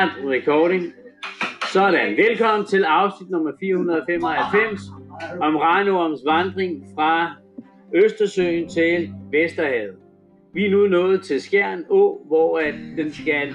Start recording. Sådan. Velkommen til afsnit nummer 495 om Ranoms vandring fra Østersøen til Vesterhavet. Vi er nu nået til Skjern Å, hvor at den skal